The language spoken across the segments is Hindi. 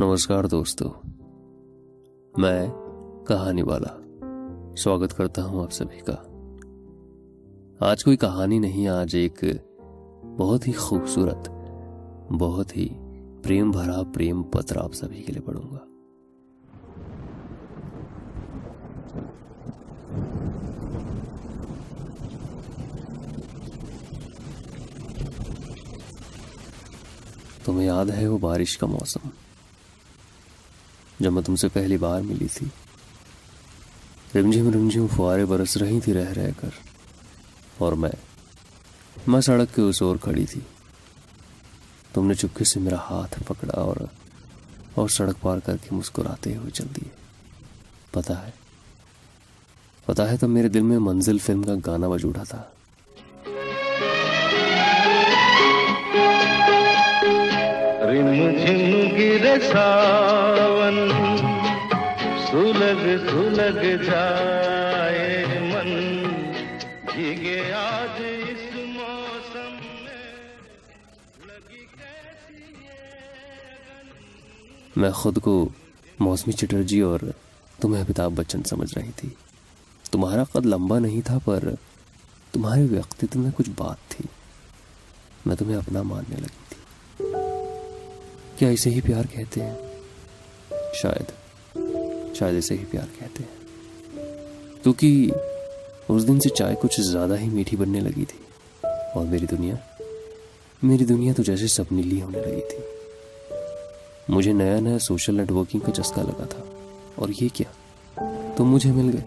नमस्कार दोस्तों। मैं कहानी वाला स्वागत करता हूँ आप सभी का। आज कोई कहानी नहीं, आज एक बहुत ही खूबसूरत, बहुत ही प्रेम भरा, प्रेम पत्र आप सभी के लिए पढ़ूँगा। तुम्हें याद है वो बारिश का मौसम? जब मैं तुमसे पहली बार मिली थी। रिमझिम रिमझिम फुहारे बरस रही थी रह रह कर। और मैं मैं सड़क के उस ओर खड़ी थी। तुमने चुपके से मेरा हाथ पकड़ा और और सड़क पार करके मुस्कुराते हुए चल दिए। पता है पता है तब मेरे दिल में मंजिल फ़िल्म का गाना बज उठा था। गिरे सावन सुलग सुलग जाए मन। भीगे आज इस मौसम में। लगी कैसी मैं खुद को मौसमी चटर्जी और तुम्हें अमिताभ बच्चन समझ रही थी। तुम्हारा कद लंबा नहीं था, पर तुम्हारे व्यक्तित्व में कुछ बात थी। मैं तुम्हें अपना मानने लगी थी। क्या इसे ही प्यार कहते हैं? शायद। शायद इसे ही प्यार कहते हैं। क्योंकि उस दिन से चाय कुछ ज़्यादा ही मीठी बनने लगी थी। और मेरी दुनिया मेरी दुनिया तो जैसे सपनीली होने लगी थी। मुझे नया नया सोशल नेटवर्किंग का चस्का लगा था। और ये क्या? तुम मुझे मिल गए।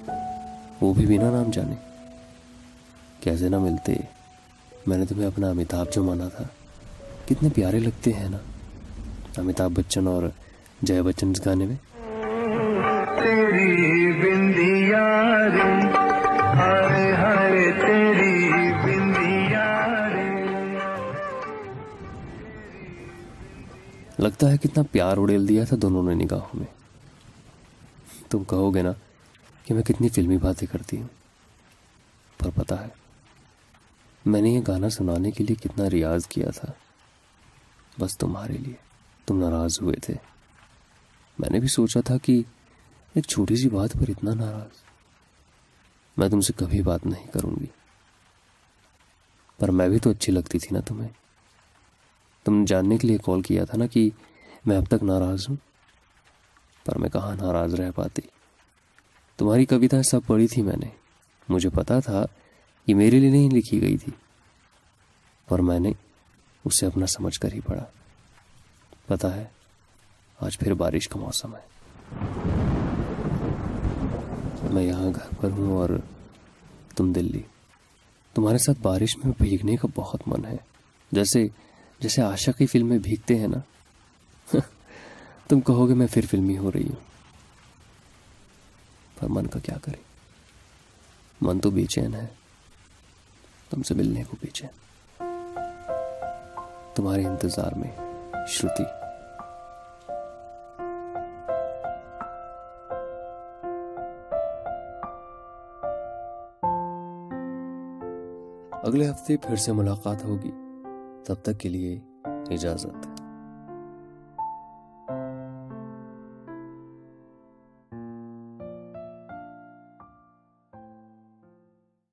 वो भी बिना नाम जाने। कैसे ना मिलते? मैंने तुम्हें अपना अमिताभ जो माना था। कितने प्यारे लगते हैं ना? अमिताभ बच्चन और जया बच्चन इस गाने में। लगता है कितना प्यार उड़ेल दिया था दोनों ने निगाहों में। तुम कहोगे ना कि मैं कितनी फिल्मी बातें करती हूँ, पर पता है, मैंने ये गाना सुनाने के लिए कितना रियाज किया था। बस तुम्हारे लिए, तुम नाराज़ हुए थे। मैंने भी सोचा था कि एक छोटी सी बात पर इतना नाराज़। मैं तुमसे कभी बात नहीं करूँगी। पर मैं भी तो अच्छी लगती थी ना तुम्हें। तुमने जानने के लिए कॉल किया था ना कि मैं अब तक नाराज़ हूँ। पर मैं कहाँ नाराज़ रह पाती? तुम्हारी कविता सब पढ़ी थी मैंने। मुझे पता था ये मेरे लिए नहीं लिखी गई थी। और मैंने उसे अपना समझ कर ही पढ़ा। पता है, आज फिर बारिश का मौसम है। मैं यहाँ घर पर हूँ और तुम दिल्ली। तुम्हारे साथ बारिश में भीगने का बहुत मन है। जैसे जैसे आशा की फ़िल्म भीगते हैं ना। तुम कहोगे मैं फिर फिल्मी हो रही हूँ। पर मन का क्या करे? मन तो बेचैन है। तुमसे मिलने को बेचैन। तुम्हारे इंतज़ार में श्रुति। अगले हफ़्ते फिर से मुलाकात होगी। तब तक के लिए इजाज़त।